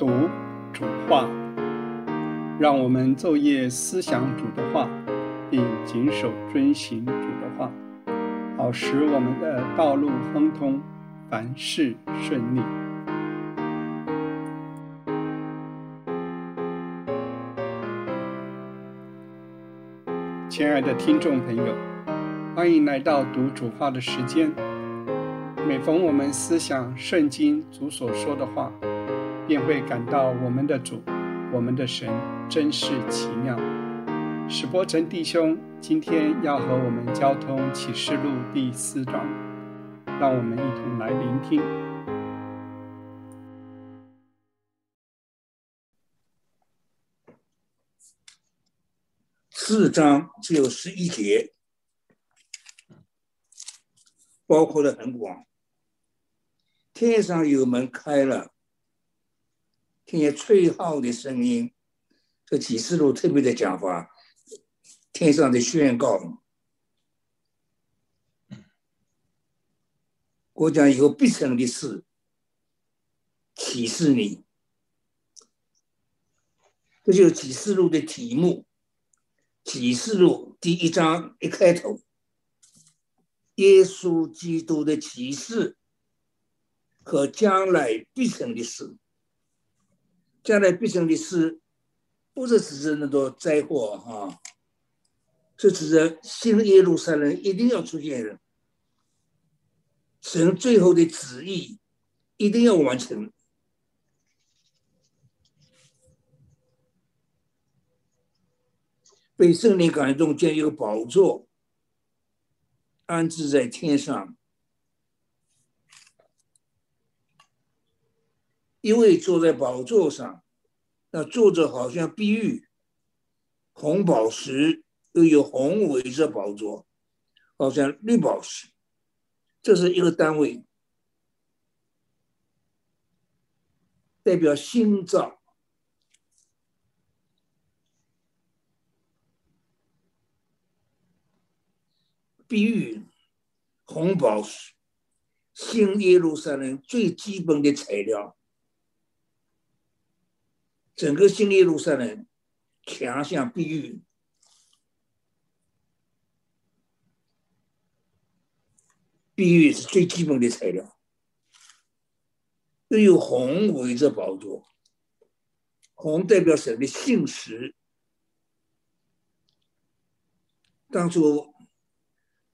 读主话，让我们昼夜思想主的话，并谨守遵行主的话，好使我们的道路亨通，凡事顺利。亲爱的听众朋友，欢迎来到读主话的时间。每逢我们思想圣经主所说的话，便会感到我们的主，我们的神真是奇妙。史波成弟兄今天要和我们交通启示录第四章，让我们一同来聆听。四章只有十一节，包括的很广。天上有门开了，听见吹号的声音。这启示录特别的讲法，天上的宣告，我讲以后必成的事，启示你。这就是启示录的题目。启示录第一章一开头，耶稣基督的启示。和将来必成的事，将来必成的事，不是指着那个灾祸哈，是指着新耶路撒冷一定要出现的，神最后的旨意一定要完成。被圣灵感动，将一个宝座安置在天上。一位坐在宝座上，那坐着好像碧玉，红宝石又有红围着宝座，好像绿宝石。这是一个单位，代表心脏。碧玉、红宝石，新耶路撒冷最基本的材料。整个新耶路撒冷强项碧玉，碧玉是最基本的材料，又有红围着宝座，红代表神的信实。当初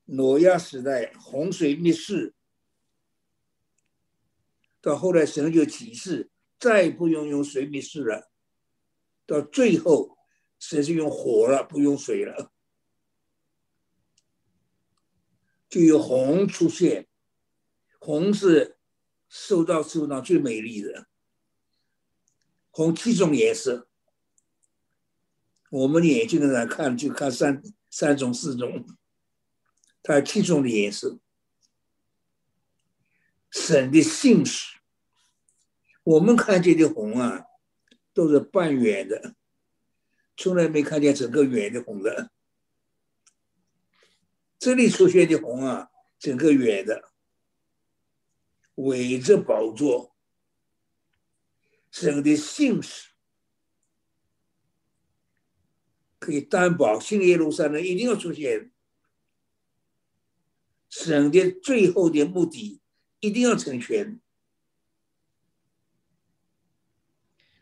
挪亚时代洪水灭世，到后来神就启示，再不用用水灭世了。到最后，神是用火了，不用水了，就有红出现。红是受到受到最美丽的，红七种颜色。我们眼睛的来看，就看三三种、四种，它七种的颜色。神的信使，我们看见的红啊。都是半圆的，从来没看见整个圆的红的。这里出现的红啊，整个圆的，围着宝座，神的信使可以担保，新耶路撒冷一定要出现，神的最后的目的一定要成全。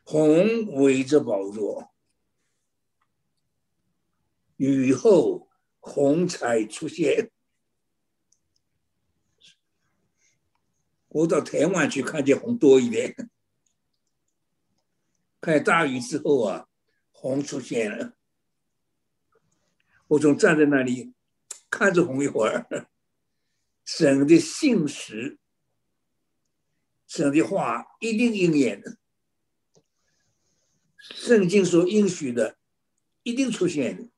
红围着宝座，雨后红彩出现。我到台湾去看见红多一点，看大雨之后啊，红出现了。我总站在那里看着红一会儿，神的信实，神的话一定应验的。圣经所应许的，一定出现的。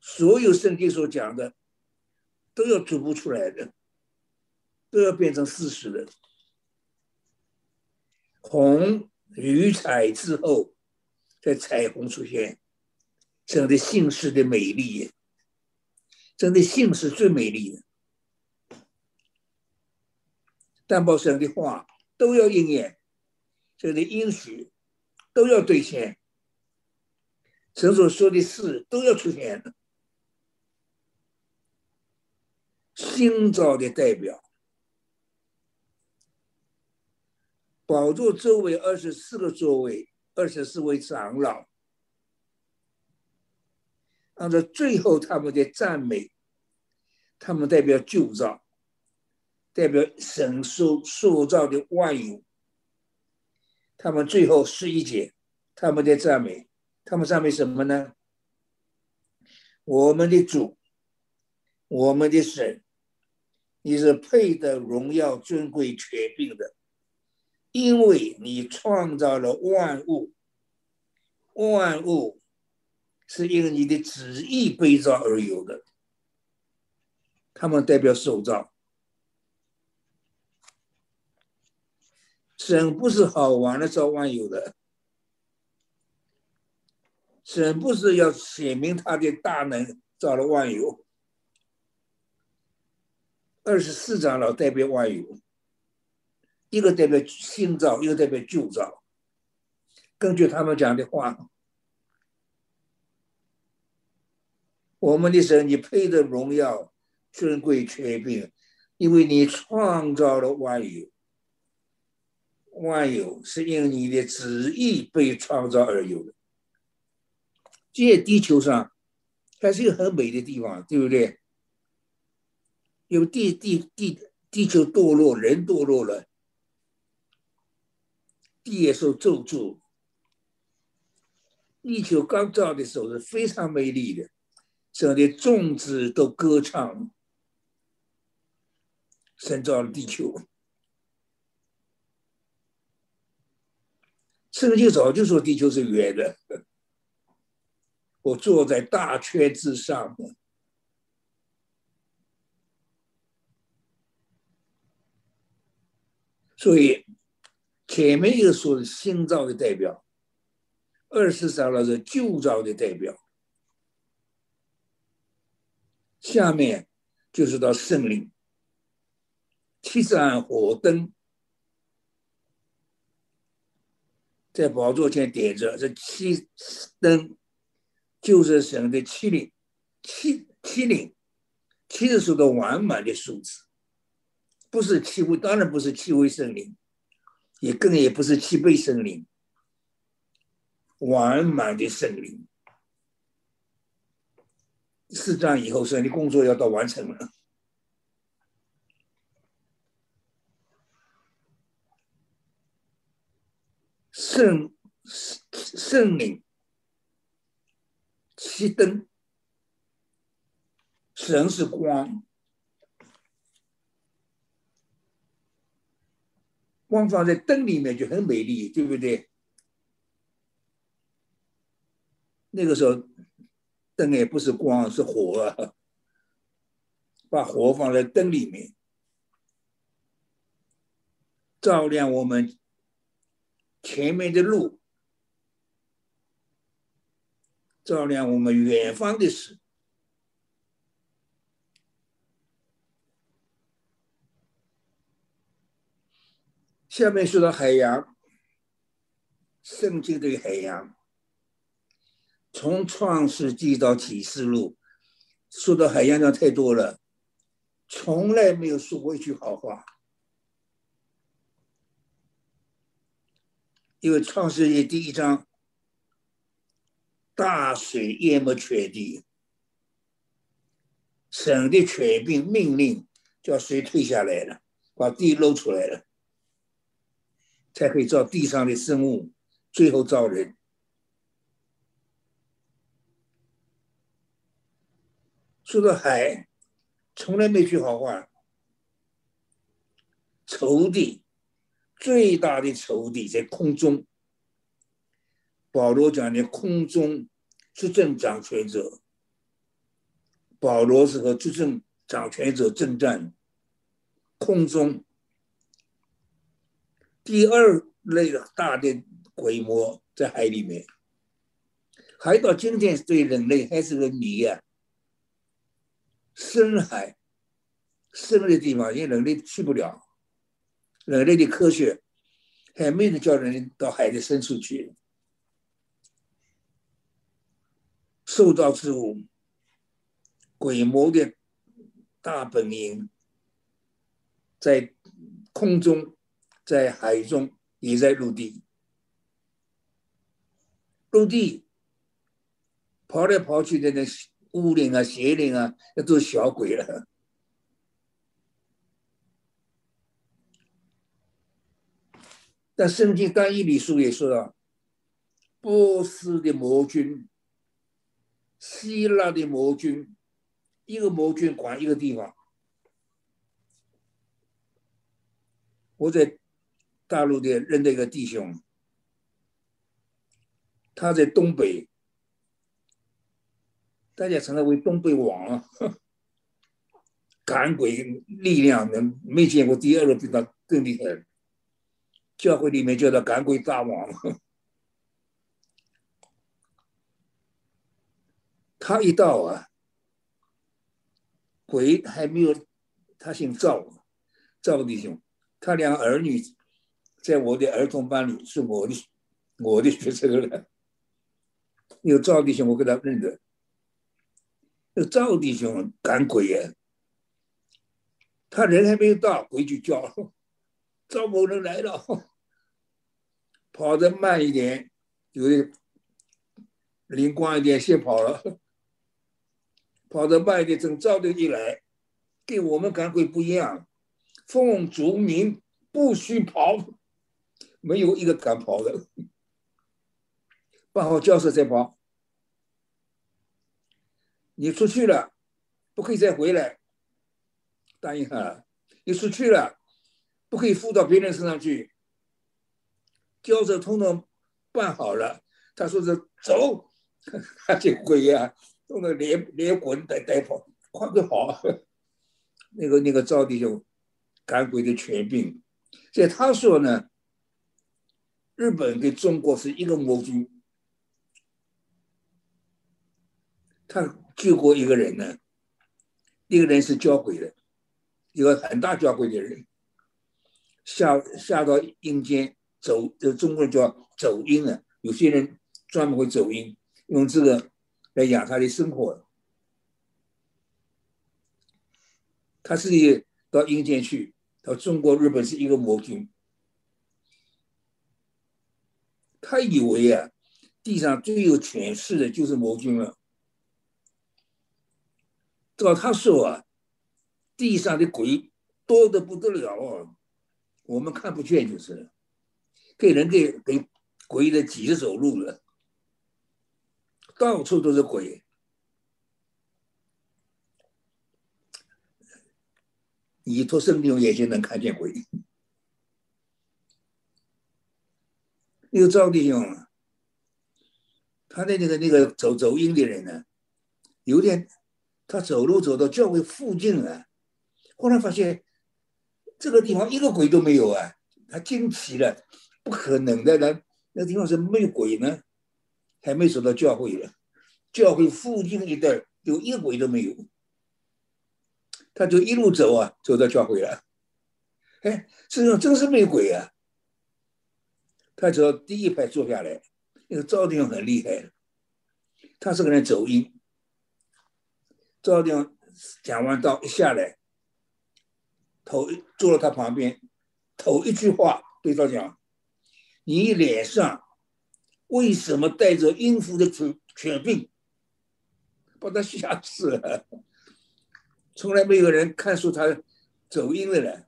所有圣经所讲的，都要逐步出来的，都要变成事实的。红与彩之后，在彩虹出现，真的姓氏的美丽，真的姓氏最美丽的。担保神的话都要应验，这里应许都要兑现，神所说的事都要出现。新造的代表，宝座周围二十四个座位，二十四位长老，按照最后他们的赞美，他们代表旧造。代表神塑塑造的万有，他们最后是一节，他们的赞美，他们赞美什么呢？我们的主，我们的神，你是配得荣耀、尊贵、权柄的，因为你创造了万物，万物是因为你的旨意被造而有的，他们代表受造。神不是好玩的造万有的，神不是要显明他的大能造了万有。二十四长老代表万有，一个代表新造，一个代表旧造。根据他们讲的话，我们的神，你配得荣耀、尊贵、权柄，因为你创造了万有。万有是因你的旨意被创造而有的。这地球上还是一个很美的地方，对不对？有地地地地球堕落，人堕落了，地也受咒诅。地球刚造的时候是非常美丽的，这里种子都歌唱，神造了地球。圣经早就说地球是圆的，我坐在大圈之上，所以前面又说新造的代表，二十三了是旧造的代表，下面就是到圣灵，七盏火灯。在宝座前点着这七灯，就是神的七灵，七七灵，七是说的完满的数字，不是七位，当然不是七位圣灵，也更也不是七倍圣灵，完满的圣灵。四章以后，神的工作要到完成了，圣圣灵七灯，神是光，光放在灯里面就很美丽，对不对？那个时候灯也不是光，是火，把火放在灯里面，照亮我们。前面的路，照亮我们远方的事。下面说到海洋，圣经的海洋，从创世纪到启示录，说到海洋的太多了，从来没有说过一句好话。因为创世纪第一章，大水淹没全地，神的权柄命令叫水退下来了，把地露出来了，才可以造地上的生物，最后造人。说到海，从来没句好话，仇敌。最大的仇敌在空中。保罗讲的空中执政掌权者，保罗是和执政掌权者征战。空中第二类的大的规模在海里面，海到今天对人类还是个谜呀。深海深的地方，因为人类去不了。人类的科学还没有叫人到海的深处去。受到之物，鬼魔的大本营，在空中，在海中，也在陆地。陆地跑来跑去的那巫灵啊、邪灵啊，那都是小鬼了。但圣经单一里书也说了，波斯的魔君。希腊的魔君，一个魔君管一个地方。我在大陆的认得一个弟兄，他在东北，大家称他为东北王啊，赶鬼力量的没见过第二个比他更厉害的，教会里面叫他赶鬼大王。他一到啊，鬼还没有，他姓赵，赵弟兄，他两个儿女在我的儿童班里是我的我的学生了。有赵弟兄，我跟他认得。那赵弟兄赶鬼呀，他人还没有到，鬼就叫赵某人来了，跑得慢一点，有的灵光一点，先跑了。跑得慢一点，等赵的一来，跟我们赶鬼不一样，奉主名不许跑，没有一个敢跑的，办好交涉再跑。你出去了，不可以再回来，答应他。你出去了，不可以附到别人身上去。交涉通通办好了，他说是走，这鬼呀！弄得连连滚带带跑，快快跑！那个那个赵弟兄赶鬼的全病，所以他说呢，日本跟中国是一个魔君。他救过一个人呢，一个人是教鬼的，一个很大教鬼的人，下下到阴间走，这中国人叫走阴了。有些人专门会走阴，用这个。来养他的生活，他自己到阴间去，到中国、日本是一个魔君，他以为啊，地上最有权势的就是魔君了。照他说啊，地上的鬼多的不得了啊，我们看不见就是了，给人给给鬼的挤着走路了。到处都是鬼，你托圣灵眼睛能看见鬼。那个赵弟兄，他的那个那个走走阴的人呢，有点，他走路走到教会附近啊，忽然发现这个地方一个鬼都没有啊，他惊奇了，不可能的，那那地方是没有鬼呢。还没走到教会了，教会附近一带有一个鬼都没有，他就一路走啊，走到教会了。哎，身上真是没鬼啊！他走到第一排坐下来，那个赵丁很厉害，他是个人走音。赵丁讲完道一下来，头坐到他旁边，头一句话对他讲：“你脸上。”为什么带着音符的犬犬病，把他吓死了？从来没有人看出他走音的人。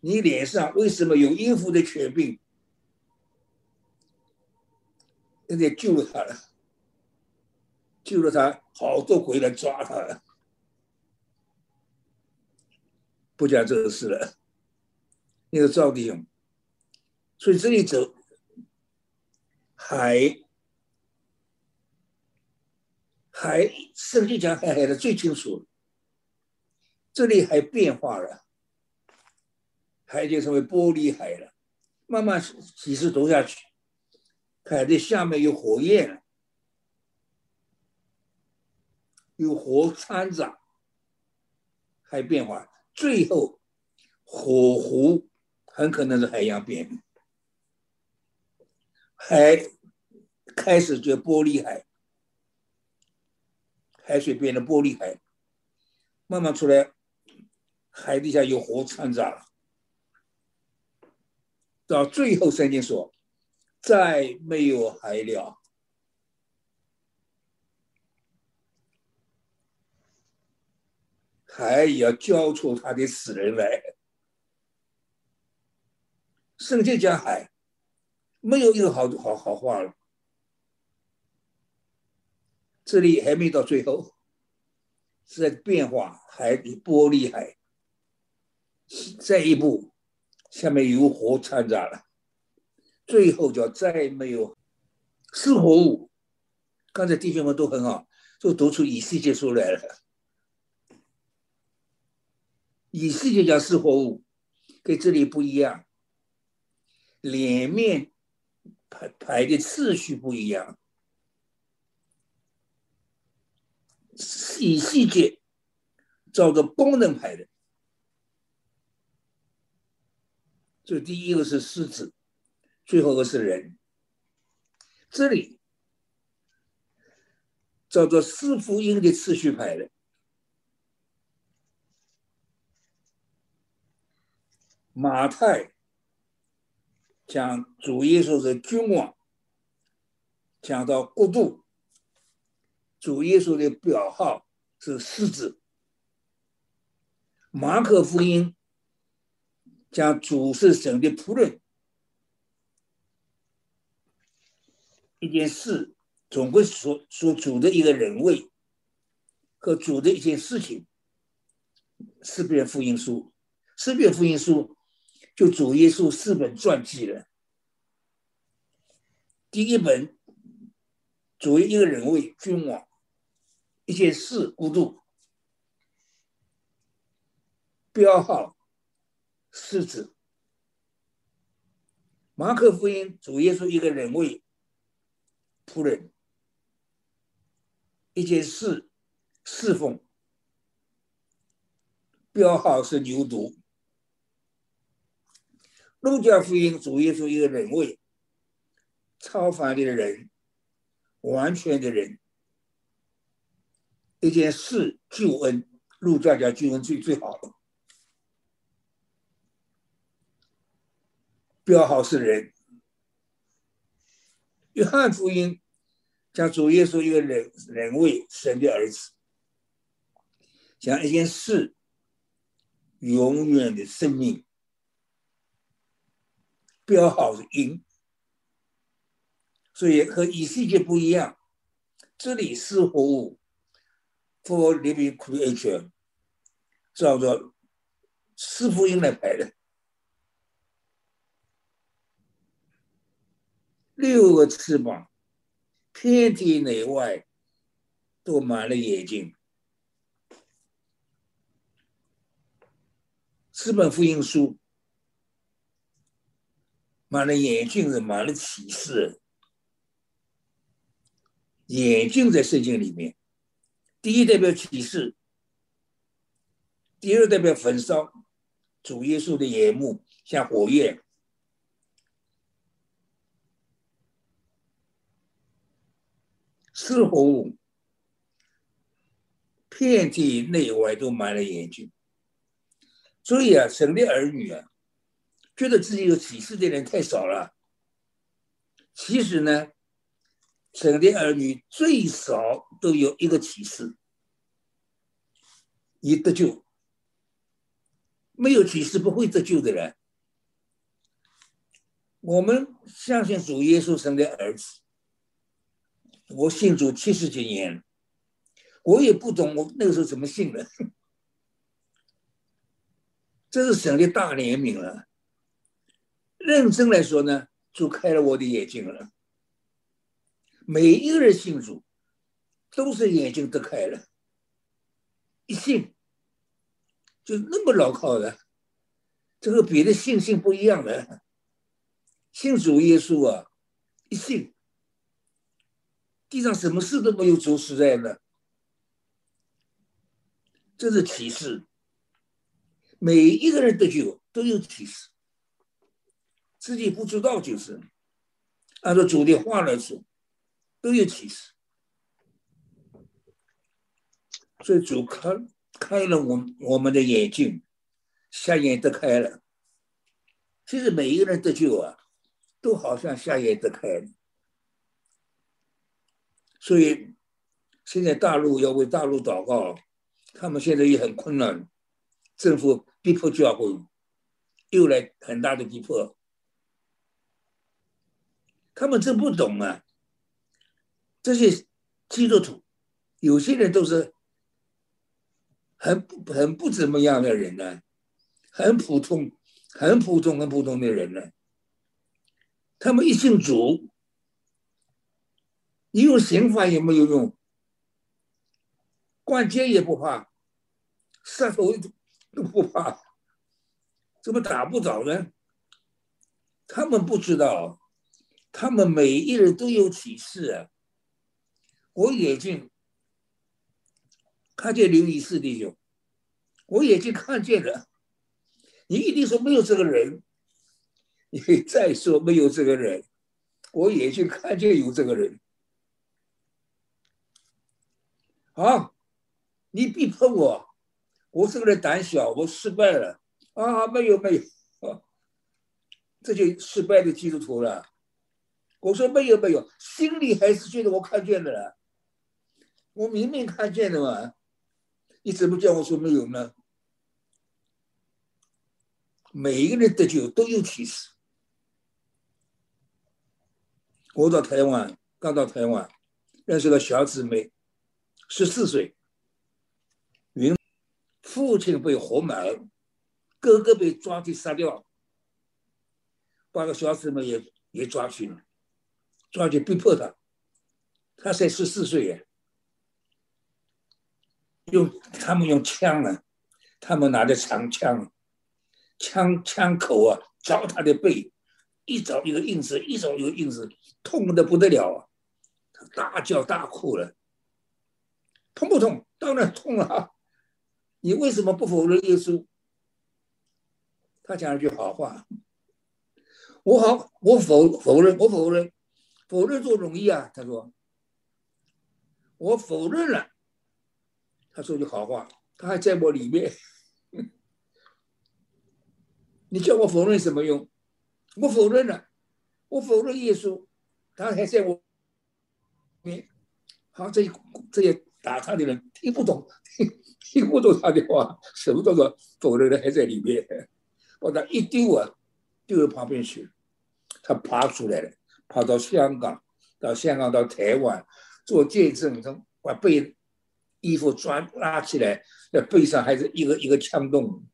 你脸上为什么有音符的犬病？那得救了他了，救了他，好多鬼来抓他了。不讲这个事了。那个赵弟兄，所以这里走。海，海，圣经讲海海的最清楚。这里海变化了，海就成为玻璃海了。慢慢几十走下去，海的下面有火焰，有火掺杂，还变化，最后火湖很可能是海洋变。海开始就玻璃海，海水变成玻璃海，慢慢出来，海底下有火掺杂了，到最后圣经说，再没有海了。海也要交出他的死人来。圣经讲海，没有一个好好好话了。这里还没到最后，是在变化海的玻璃海。再一步，下面有火掺杂了，最后叫再没有是活物。刚才弟兄们都很好，就读出以西结出来了。以世界讲是活物，跟这里不一样，脸面排排的次序不一样。以细节照着功能排的，这第一个是狮子，最后一个是人。这里照着四福音的次序排的。马太讲主耶稣是君王，讲到国度，主耶稣的表号是狮子。马可福音讲主是神的仆人，一件事总归说说主的一个人位和主的一件事情。四篇福音书，四篇福音书。就主耶稣四本传记了。第一本，主一个人为君王，一件事孤独，标号狮子。马可福音主耶稣一个人为仆人，一件事侍奉，标号是牛犊。路加福音主耶稣一个人位，超凡的人，完全的人，一件事救恩，路加讲救恩最最好的，标号是人。约翰福音讲主耶稣一个人人位，神的儿子，讲一件事，永远的生命。标号是阴，所以和以世界不一样。这里是活物，for living creature，照着四福音来排的。六个翅膀，天地内外都满了眼睛。四本福音书。满了眼镜子，满了启示。眼镜在圣经里面，第一代表启示，第二代表焚烧。主耶稣的眼目像火焰，似乎，遍体内外都满了眼睛。所以啊，神的儿女啊。觉得自己有启示的人太少了。其实呢，神的儿女最少都有一个启示，你得救。没有启示不会得救的人。我们相信主耶稣生的儿子，我信主七十几年，我也不懂我那个时候怎么信的。这是神的大怜悯了。认真来说呢，主开了我的眼睛了。每一个人信主，都是眼睛都开了，一信就那么牢靠的。这个别的信心不一样的，信主耶稣啊，一信，地上什么事都没有主实在的，这是启示。每一个人得救都有启示。自己不知道就是，按照主的话来说，都有启示。所以主开开了我我们的眼睛，瞎眼都开了。其实每一个人得救啊，都好像瞎眼都开了。所以现在大陆要为大陆祷告，他们现在也很困难，政府逼迫教会，又来很大的逼迫。他们真不懂啊！这些基督徒，有些人都是很很不怎么样的人呢，很普通、很普通、很普通的人呢。他们一信主，你用刑法也没有用，关键也不怕，杀头都不怕，怎么打不着呢？他们不知道。他们每一人都有启示啊！我眼睛看见刘医师弟兄，我眼睛看见了。你一定说没有这个人，你再说没有这个人，我眼睛看见有这个人。啊，你别碰我，我这个人胆小，我失败了啊！没有没有，啊这就失败的基督徒了。我说没有没有，心里还是觉得我看见的了，我明明看见了嘛，你怎么叫我说没有呢？每一个人得救都有启示。我到台湾，刚到台湾，认识了小姊妹，十四岁，云父亲被活埋，哥哥被抓去杀掉，把个小姊妹也也抓去了。抓去逼迫他，他才十四岁呀。用他们用枪啊，他们拿着长枪，枪枪口啊，凿他的背，一凿一个印子，一凿一个印子，痛的不得了啊！他大叫大哭了。痛不痛？当然痛了。你为什么不否认耶稣？他讲了句好话。我好，我否否认，我否认。否认多容易啊？他说：“我否认了。”他说句好话，他还在我里面。你叫我否认什么用？我否认了，我否认耶稣，他还在我。你好，这这些打他的人听不懂，听不懂他的话，什么叫做否认了还在里面？把他一丢啊，丢到旁边去，他爬出来了。跑到香港，到香港到台湾做见证，从把背衣服抓拉起来，那背上还是一个一个枪洞，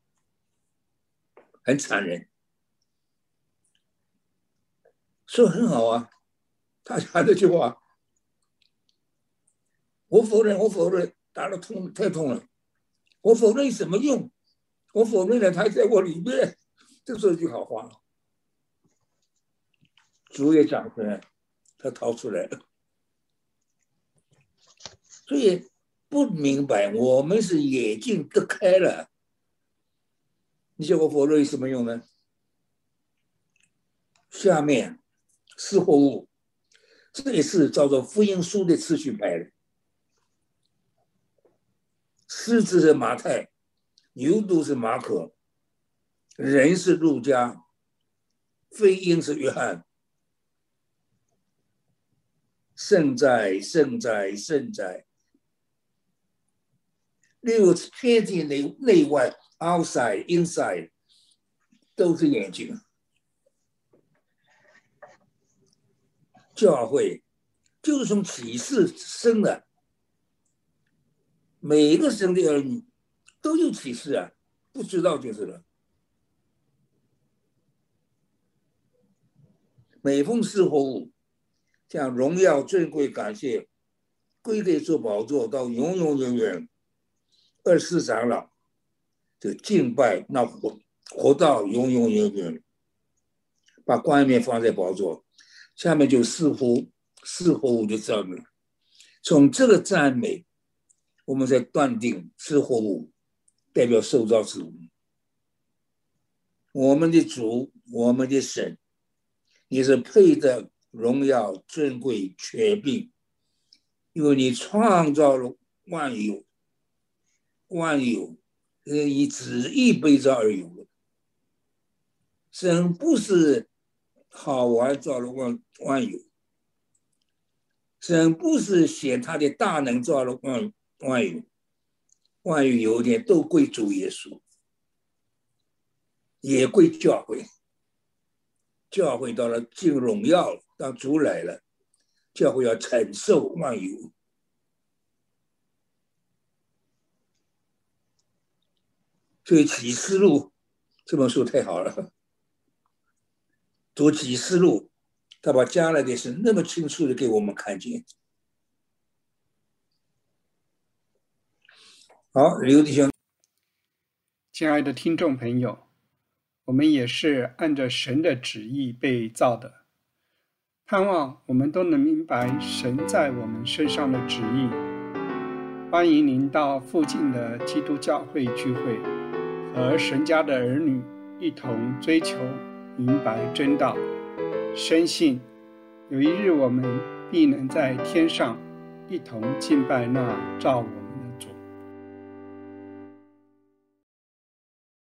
很残忍。说很好啊，他讲这句话，我否认，我否认，打了痛太痛了，我否认有什么用？我否认了，他在我里面，就说一句好话。主也讲出来，他逃出来了，所以不明白，我们是眼睛都开了，你叫我否认有什么用呢？下面四货物，这也是照着福音书的次序排的，狮子是马太，牛犊是马可，人是路加，飞鹰是约翰。圣在，圣在，圣在。六天体内内外，outside inside，都是眼睛。教会就是从启示生的，每一个生的儿女都有启示啊，不知道就是了。每逢四活物。将荣耀、尊贵、感谢归给主宝座，到永永远远。二世长老就敬拜，那活活到永永远远。把冠冕放在宝座下面，就似乎似乎的赞美。从这个赞美，我们在断定似乎代表受造之物。我们的主，我们的神，也是配得。荣耀、尊贵、权柄，因为你创造了万有，万有呃以旨意被造而有。神不是好玩造了万万有，神不是显他的大能造了万万有，万有有点都归主耶稣，也归教会。教会到了进荣耀了，当主来了，教会要承受万有。所以启示录这本书太好了，读启示录，他把将来的事那么清楚的给我们看见。好，刘弟兄，亲爱的听众朋友。我们也是按着神的旨意被造的，盼望我们都能明白神在我们身上的旨意。欢迎您到附近的基督教会聚会，和神家的儿女一同追求明白真道，深信有一日我们必能在天上一同敬拜那造物。